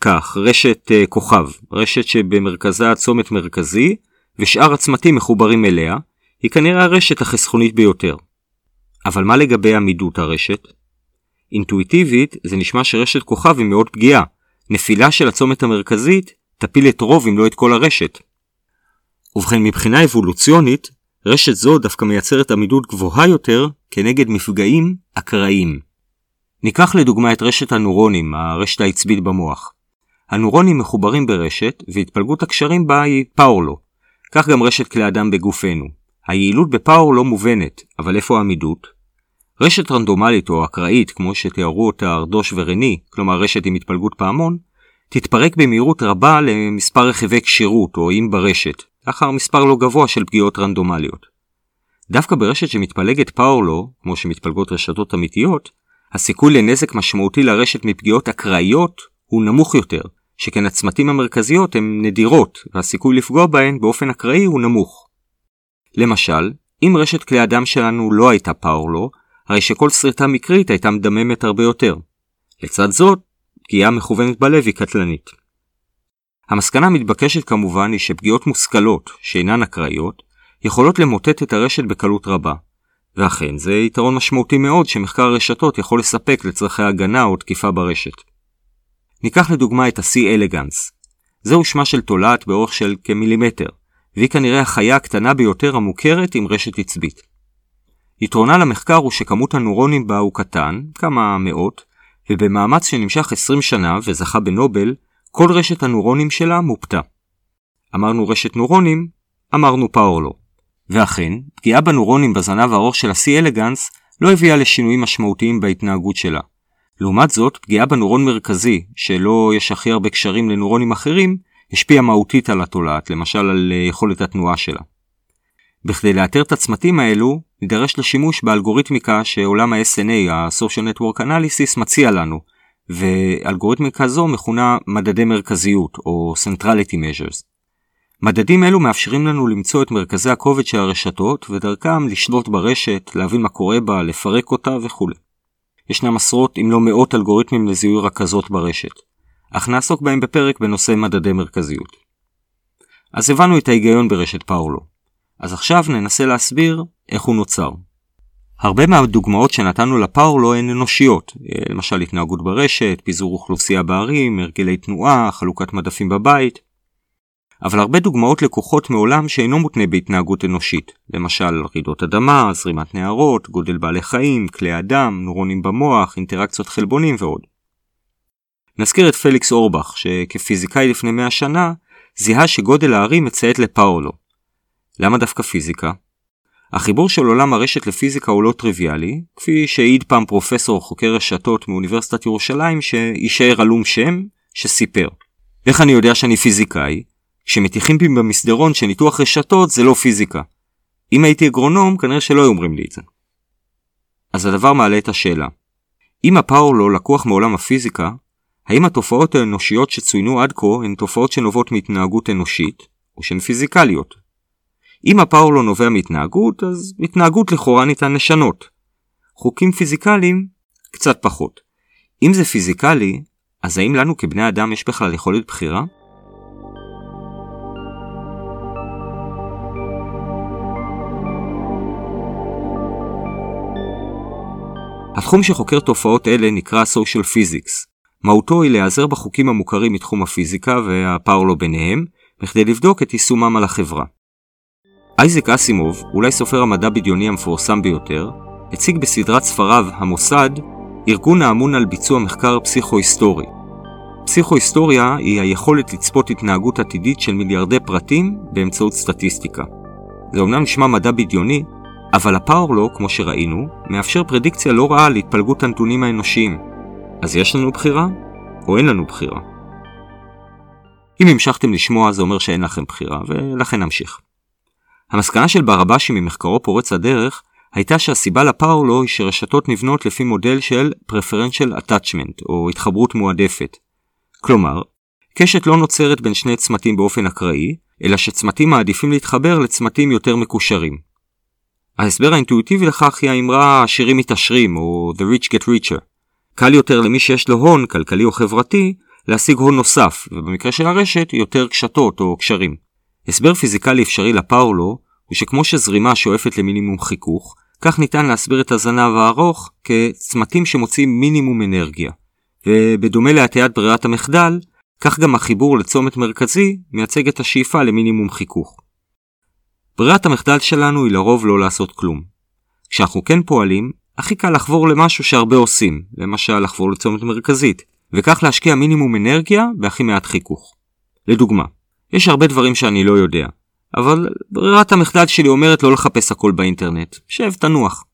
כך, רשת uh, כוכב, רשת שבמרכזה צומת מרכזי, ושאר הצמתים מחוברים אליה, היא כנראה הרשת החסכונית ביותר. אבל מה לגבי עמידות הרשת? אינטואיטיבית זה נשמע שרשת כוכב היא מאוד פגיעה. נפילה של הצומת המרכזית תפיל את רוב אם לא את כל הרשת. ובכן מבחינה אבולוציונית, רשת זו דווקא מייצרת עמידות גבוהה יותר כנגד מפגעים אקראיים. ניקח לדוגמה את רשת הנורונים, הרשת העצבית במוח. הנורונים מחוברים ברשת, והתפלגות הקשרים בה היא פאורלו. כך גם רשת כלי אדם בגופנו. היעילות בפאורלו מובנת, אבל איפה העמידות? רשת רנדומלית או אקראית, כמו שתיארו אותה ארדוש ורני, כלומר רשת עם התפלגות פעמון, תתפרק במהירות רבה למספר רכיבי כשירות או אם ברשת, לאחר מספר לא גבוה של פגיעות רנדומליות. דווקא ברשת שמתפלגת פאורלו, כמו שמתפלגות רשתות אמיתיות, הסיכוי לנזק משמעותי לרשת מפגיעות אקראיות הוא נמוך יותר, שכן הצמתים המרכזיות הן נדירות, והסיכוי לפגוע בהן באופן אקראי הוא נמוך. למשל, אם רשת כלי הדם שלנו לא הייתה פאורלו, הרי שכל שריטה מקרית הייתה מדממת הרבה יותר. לצד זאת, פגיעה מכוונת בלב היא קטלנית. המסקנה המתבקשת כמובן היא שפגיעות מושכלות, שאינן אקראיות, יכולות למוטט את הרשת בקלות רבה. ואכן, זה יתרון משמעותי מאוד שמחקר הרשתות יכול לספק לצרכי הגנה או תקיפה ברשת. ניקח לדוגמה את ה-C אלגנס. זהו שמה של תולעת באורך של כמילימטר, והיא כנראה החיה הקטנה ביותר המוכרת עם רשת עצבית. יתרונה למחקר הוא שכמות הנורונים בה הוא קטן, כמה מאות, ובמאמץ שנמשך 20 שנה וזכה בנובל, כל רשת הנורונים שלה מופתה. אמרנו רשת נורונים, אמרנו פאורלו. ואכן, פגיעה בנורונים בזנב הארוך של ה-C אלגנס לא הביאה לשינויים משמעותיים בהתנהגות שלה. לעומת זאת, פגיעה בנורון מרכזי, שלא יש הכי הרבה קשרים לנורונים אחרים, השפיעה מהותית על התולעת, למשל על אה, יכולת התנועה שלה. בכדי לאתר את הצמתים האלו, נידרש לשימוש באלגוריתמיקה שעולם ה-SNA, ה-Social Network Analysis, מציע לנו, ואלגוריתמיקה זו מכונה מדדי מרכזיות, או Centrality Measures. מדדים אלו מאפשרים לנו למצוא את מרכזי הכובד של הרשתות, ודרכם לשלוט ברשת, להבין מה קורה בה, לפרק אותה וכו'. ישנם עשרות אם לא מאות אלגוריתמים לזיהוי רכזות ברשת, אך נעסוק בהם בפרק בנושא מדדי מרכזיות. אז הבנו את ההיגיון ברשת פאולו. אז עכשיו ננסה להסביר איך הוא נוצר. הרבה מהדוגמאות שנתנו לפאורלו הן אנושיות, למשל התנהגות ברשת, פיזור אוכלוסייה בערים, הרגלי תנועה, חלוקת מדפים בבית. אבל הרבה דוגמאות לקוחות מעולם שאינו מותנה בהתנהגות אנושית, למשל רעידות אדמה, זרימת נהרות, גודל בעלי חיים, כלי אדם, נורונים במוח, אינטראקציות חלבונים ועוד. נזכיר את פליקס אורבך, שכפיזיקאי לפני 100 שנה, זיהה שגודל הערים מציית לפאולו, למה דווקא פיזיקה? החיבור של עולם הרשת לפיזיקה הוא לא טריוויאלי, כפי שהעיד פעם פרופסור חוקר רשתות מאוניברסיטת ירושלים שיישאר עלום שם, שסיפר. איך אני יודע שאני פיזיקאי? כשמטיחים בי במסדרון שניתוח רשתות זה לא פיזיקה. אם הייתי אגרונום, כנראה שלא היו אומרים לי את זה. אז הדבר מעלה את השאלה. אם הפאור לא לקוח מעולם הפיזיקה, האם התופעות האנושיות שצוינו עד כה הן תופעות שנובעות מהתנהגות אנושית, או שהן פיזיקליות, אם הפאור לא נובע מהתנהגות, אז התנהגות לכאורה ניתן לשנות. חוקים פיזיקליים, קצת פחות. אם זה פיזיקלי, אז האם לנו כבני אדם יש בכלל יכולת בחירה? התחום שחוקר תופעות אלה נקרא Social Physics. מהותו היא להיעזר בחוקים המוכרים מתחום הפיזיקה והפאורלו ביניהם, בכדי לבדוק את יישומם על החברה. אייזק אסימוב, אולי סופר המדע בדיוני המפורסם ביותר, הציג בסדרת ספריו "המוסד" ארגון האמון על ביצוע מחקר פסיכו-היסטורי. פסיכו-היסטוריה היא היכולת לצפות התנהגות עתידית של מיליארדי פרטים באמצעות סטטיסטיקה. זה אומנם נשמע מדע בדיוני, אבל הפאורלו, כמו שראינו, מאפשר פרדיקציה לא רעה להתפלגות הנתונים האנושיים. אז יש לנו בחירה? או אין לנו בחירה? אם המשכתם לשמוע זה אומר שאין לכם בחירה, ולכן נמשיך. המסקנה של ברבשי ממחקרו פורץ הדרך הייתה שהסיבה לפאולו היא שרשתות נבנות לפי מודל של Preferential Attachment או התחברות מועדפת. כלומר, קשת לא נוצרת בין שני צמתים באופן אקראי, אלא שצמתים מעדיפים להתחבר לצמתים יותר מקושרים. ההסבר האינטואיטיבי לכך היא האמרה "עשירים מתעשרים" או The Rich Get Richer. קל יותר למי שיש לו הון, כלכלי או חברתי, להשיג הון נוסף, ובמקרה של הרשת, יותר קשתות או קשרים. הסבר פיזיקלי אפשרי לפאולו, הוא שכמו שזרימה שואפת למינימום חיכוך, כך ניתן להסביר את הזנב הארוך כצמתים שמוציאים מינימום אנרגיה. ובדומה להטיית ברירת המחדל, כך גם החיבור לצומת מרכזי מייצג את השאיפה למינימום חיכוך. ברירת המחדל שלנו היא לרוב לא לעשות כלום. כשאנחנו כן פועלים, הכי קל לחבור למשהו שהרבה עושים, למשל לחבור לצומת מרכזית, וכך להשקיע מינימום אנרגיה בהכי מעט חיכוך. לדוגמה, יש הרבה דברים שאני לא יודע, אבל ברירת המחדל שלי אומרת לא לחפש הכל באינטרנט, שב תנוח.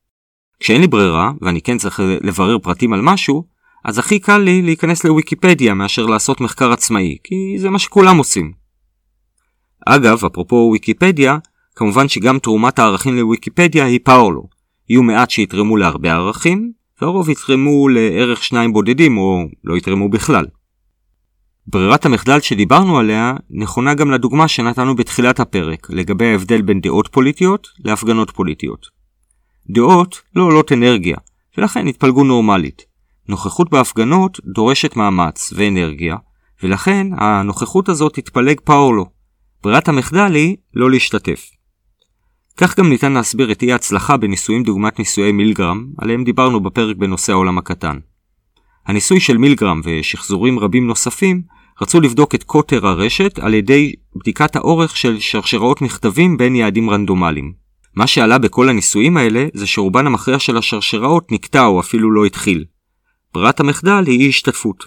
כשאין לי ברירה, ואני כן צריך לברר פרטים על משהו, אז הכי קל לי להיכנס לוויקיפדיה מאשר לעשות מחקר עצמאי, כי זה מה שכולם עושים. אגב, אפרופו וויקיפדיה, כמובן שגם תרומת הערכים לוויקיפדיה היא פאולו. יהיו מעט שיתרמו להרבה ערכים, והרוב יתרמו לערך שניים בודדים או לא יתרמו בכלל. ברירת המחדל שדיברנו עליה נכונה גם לדוגמה שנתנו בתחילת הפרק לגבי ההבדל בין דעות פוליטיות להפגנות פוליטיות. דעות לא עולות אנרגיה, ולכן התפלגו נורמלית. נוכחות בהפגנות דורשת מאמץ ואנרגיה, ולכן הנוכחות הזאת תתפלג פאורלו. ברירת המחדל היא לא להשתתף. כך גם ניתן להסביר את אי ההצלחה בניסויים דוגמת ניסויי מילגרם, עליהם דיברנו בפרק בנושא העולם הקטן. הניסוי של מילגרם ושחזורים רבים נוספים רצו לבדוק את קוטר הרשת על ידי בדיקת האורך של שרשראות מכתבים בין יעדים רנדומליים. מה שעלה בכל הניסויים האלה זה שרובן המכריע של השרשראות נקטע או אפילו לא התחיל. ברירת המחדל היא אי השתתפות.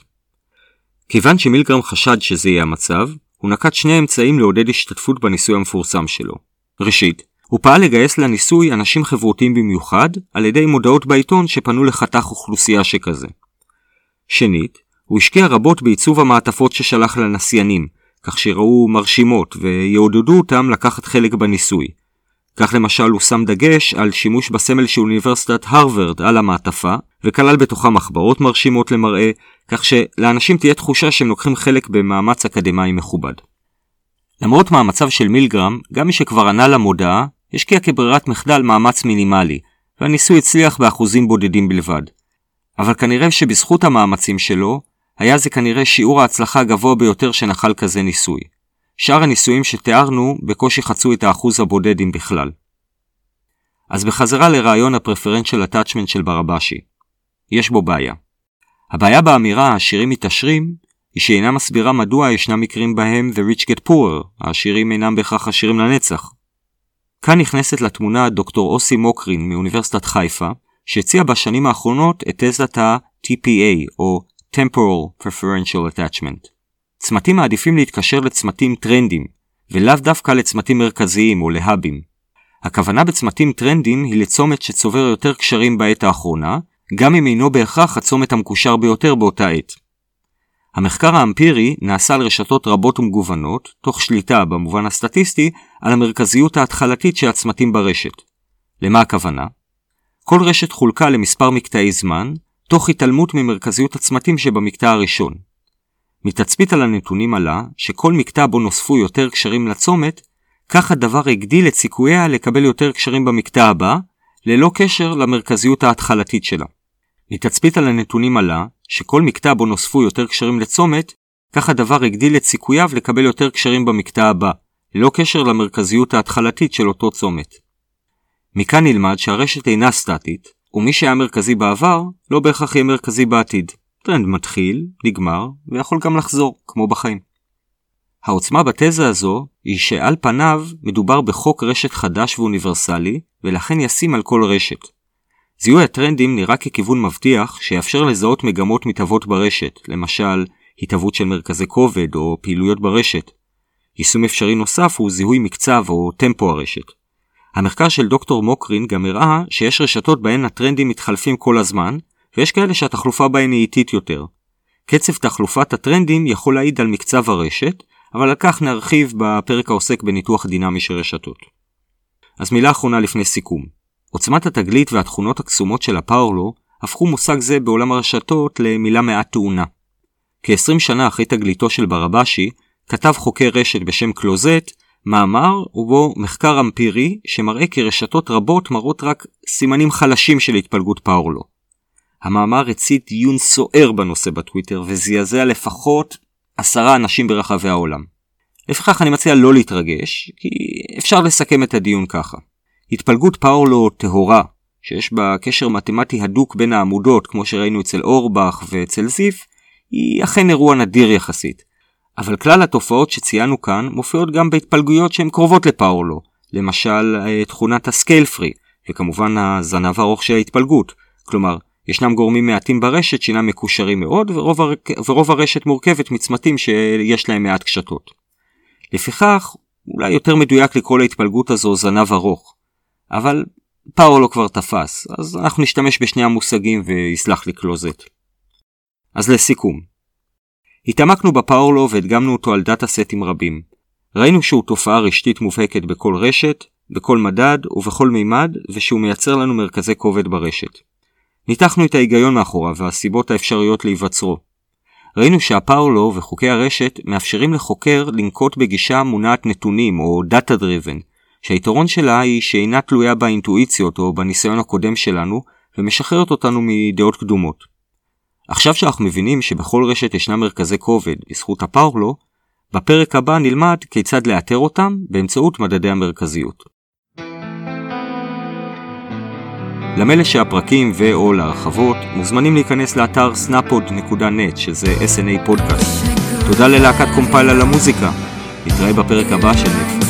כיוון שמילגרם חשד שזה יהיה המצב, הוא נקט שני אמצעים לעודד השתתפות בניסוי המפורסם שלו. ראשית, הוא פעל לגייס לניסוי אנשים חברותיים במיוחד על ידי מודעות בעיתון שפנו לחתך אוכלוסייה שכזה. שנית, הוא השקיע רבות בעיצוב המעטפות ששלח לנסיינים, כך שיראו מרשימות ויעודדו אותם לקחת חלק בניסוי. כך למשל הוא שם דגש על שימוש בסמל של אוניברסיטת הרווארד על המעטפה, וכלל בתוכה מחברות מרשימות למראה, כך שלאנשים תהיה תחושה שהם לוקחים חלק במאמץ אקדמאי מכובד. למרות מאמציו של מילגרם, גם מי שכבר ענה למודעה, השקיע כברירת מחדל מאמץ מינימלי, והניסוי הצליח באחוזים בודדים בלבד. אבל כנראה שבזכות המאמצים שלו, היה זה כנראה שיעור ההצלחה הגבוה ביותר שנחל כזה ניסוי. שאר הניסויים שתיארנו בקושי חצו את האחוז הבודד אם בכלל. אז בחזרה לרעיון ה-preferential attachment של ברבשי. יש בו בעיה. הבעיה באמירה העשירים מתעשרים היא שאינה מסבירה מדוע ישנם מקרים בהם the rich get poorer, העשירים אינם בהכרח עשירים לנצח. כאן נכנסת לתמונה דוקטור אוסי מוקרין מאוניברסיטת חיפה, שהציע בשנים האחרונות את תזת ה-TPA או Temporal Preferential Attachment. צמתים מעדיפים להתקשר לצמתים טרנדים, ולאו דווקא לצמתים מרכזיים או להאבים. הכוונה בצמתים טרנדים היא לצומת שצובר יותר קשרים בעת האחרונה, גם אם אינו בהכרח הצומת המקושר ביותר באותה עת. המחקר האמפירי נעשה על רשתות רבות ומגוונות, תוך שליטה במובן הסטטיסטי על המרכזיות ההתחלתית של הצמתים ברשת. למה הכוונה? כל רשת חולקה למספר מקטעי זמן, תוך התעלמות ממרכזיות הצמתים שבמקטע הראשון. מתצפית על הנתונים עלה שכל מקטע בו נוספו יותר קשרים לצומת, כך הדבר הגדיל את סיכוייה לקבל יותר קשרים במקטע הבא, ללא קשר למרכזיות ההתחלתית שלה. מתצפית על הנתונים עלה שכל מקטע בו נוספו יותר קשרים לצומת, כך הדבר הגדיל את סיכוייו לקבל יותר קשרים במקטע הבא, ללא קשר למרכזיות ההתחלתית של אותו צומת. מכאן נלמד שהרשת אינה סטטית, ומי שהיה מרכזי בעבר, לא בהכרח יהיה מרכזי בעתיד. טרנד מתחיל, נגמר, ויכול גם לחזור, כמו בחיים. העוצמה בתזה הזו היא שעל פניו מדובר בחוק רשת חדש ואוניברסלי, ולכן ישים על כל רשת. זיהוי הטרנדים נראה ככיוון מבטיח שיאפשר לזהות מגמות מתהוות ברשת, למשל התהוות של מרכזי כובד או פעילויות ברשת. יישום אפשרי נוסף הוא זיהוי מקצב או טמפו הרשת. המחקר של דוקטור מוקרין גם הראה שיש רשתות בהן הטרנדים מתחלפים כל הזמן, ויש כאלה שהתחלופה בהן היא איטית יותר. קצב תחלופת הטרנדים יכול להעיד על מקצב הרשת, אבל על כך נרחיב בפרק העוסק בניתוח דינמי של רשתות. אז מילה אחרונה לפני סיכום. עוצמת התגלית והתכונות הקסומות של הפאורלו הפכו מושג זה בעולם הרשתות למילה מעט טעונה. כ-20 שנה אחרי תגליתו של ברבשי, כתב חוקר רשת בשם קלוזט מאמר ובו מחקר אמפירי שמראה כי רשתות רבות מראות רק סימנים חלשים של התפלגות פאורלו. המאמר הצית דיון סוער בנושא בטוויטר וזעזע לפחות עשרה אנשים ברחבי העולם. לפיכך אני מציע לא להתרגש, כי אפשר לסכם את הדיון ככה. התפלגות פאולו טהורה, שיש בה קשר מתמטי הדוק בין העמודות, כמו שראינו אצל אורבך ואצל זיף, היא אכן אירוע נדיר יחסית. אבל כלל התופעות שציינו כאן מופיעות גם בהתפלגויות שהן קרובות לפאולו, למשל אה, תכונת הסקייל פרי, וכמובן הזנב הארוך של ההתפלגות. כלומר, ישנם גורמים מעטים ברשת שאינם מקושרים מאוד, ורוב, הר... ורוב הרשת מורכבת מצמתים שיש להם מעט קשתות. לפיכך, אולי יותר מדויק לקרוא להתפלגות הזו זנב ארוך. אבל פאולו כבר תפס, אז אנחנו נשתמש בשני המושגים ויסלח לי קלוזט. אז לסיכום. התעמקנו בפאולו והדגמנו אותו על דאטה סטים רבים. ראינו שהוא תופעה רשתית מובהקת בכל רשת, בכל מדד ובכל מימד, ושהוא מייצר לנו מרכזי כובד ברשת. ניתחנו את ההיגיון מאחוריו והסיבות האפשריות להיווצרו. ראינו שהפאולו וחוקי הרשת מאפשרים לחוקר לנקוט בגישה מונעת נתונים או Data Driven, שהיתרון שלה היא שאינה תלויה באינטואיציות או בניסיון הקודם שלנו, ומשחררת אותנו מדעות קדומות. עכשיו שאנחנו מבינים שבכל רשת ישנם מרכזי כובד בזכות הפאולו, בפרק הבא נלמד כיצד לאתר אותם באמצעות מדדי המרכזיות. למילא שהפרקים ו/או להרחבות מוזמנים להיכנס לאתר snapod.net שזה SNA פודקאסט. תודה ללהקת קומפייל על המוזיקה. נתראה בפרק הבא של נטפליקס.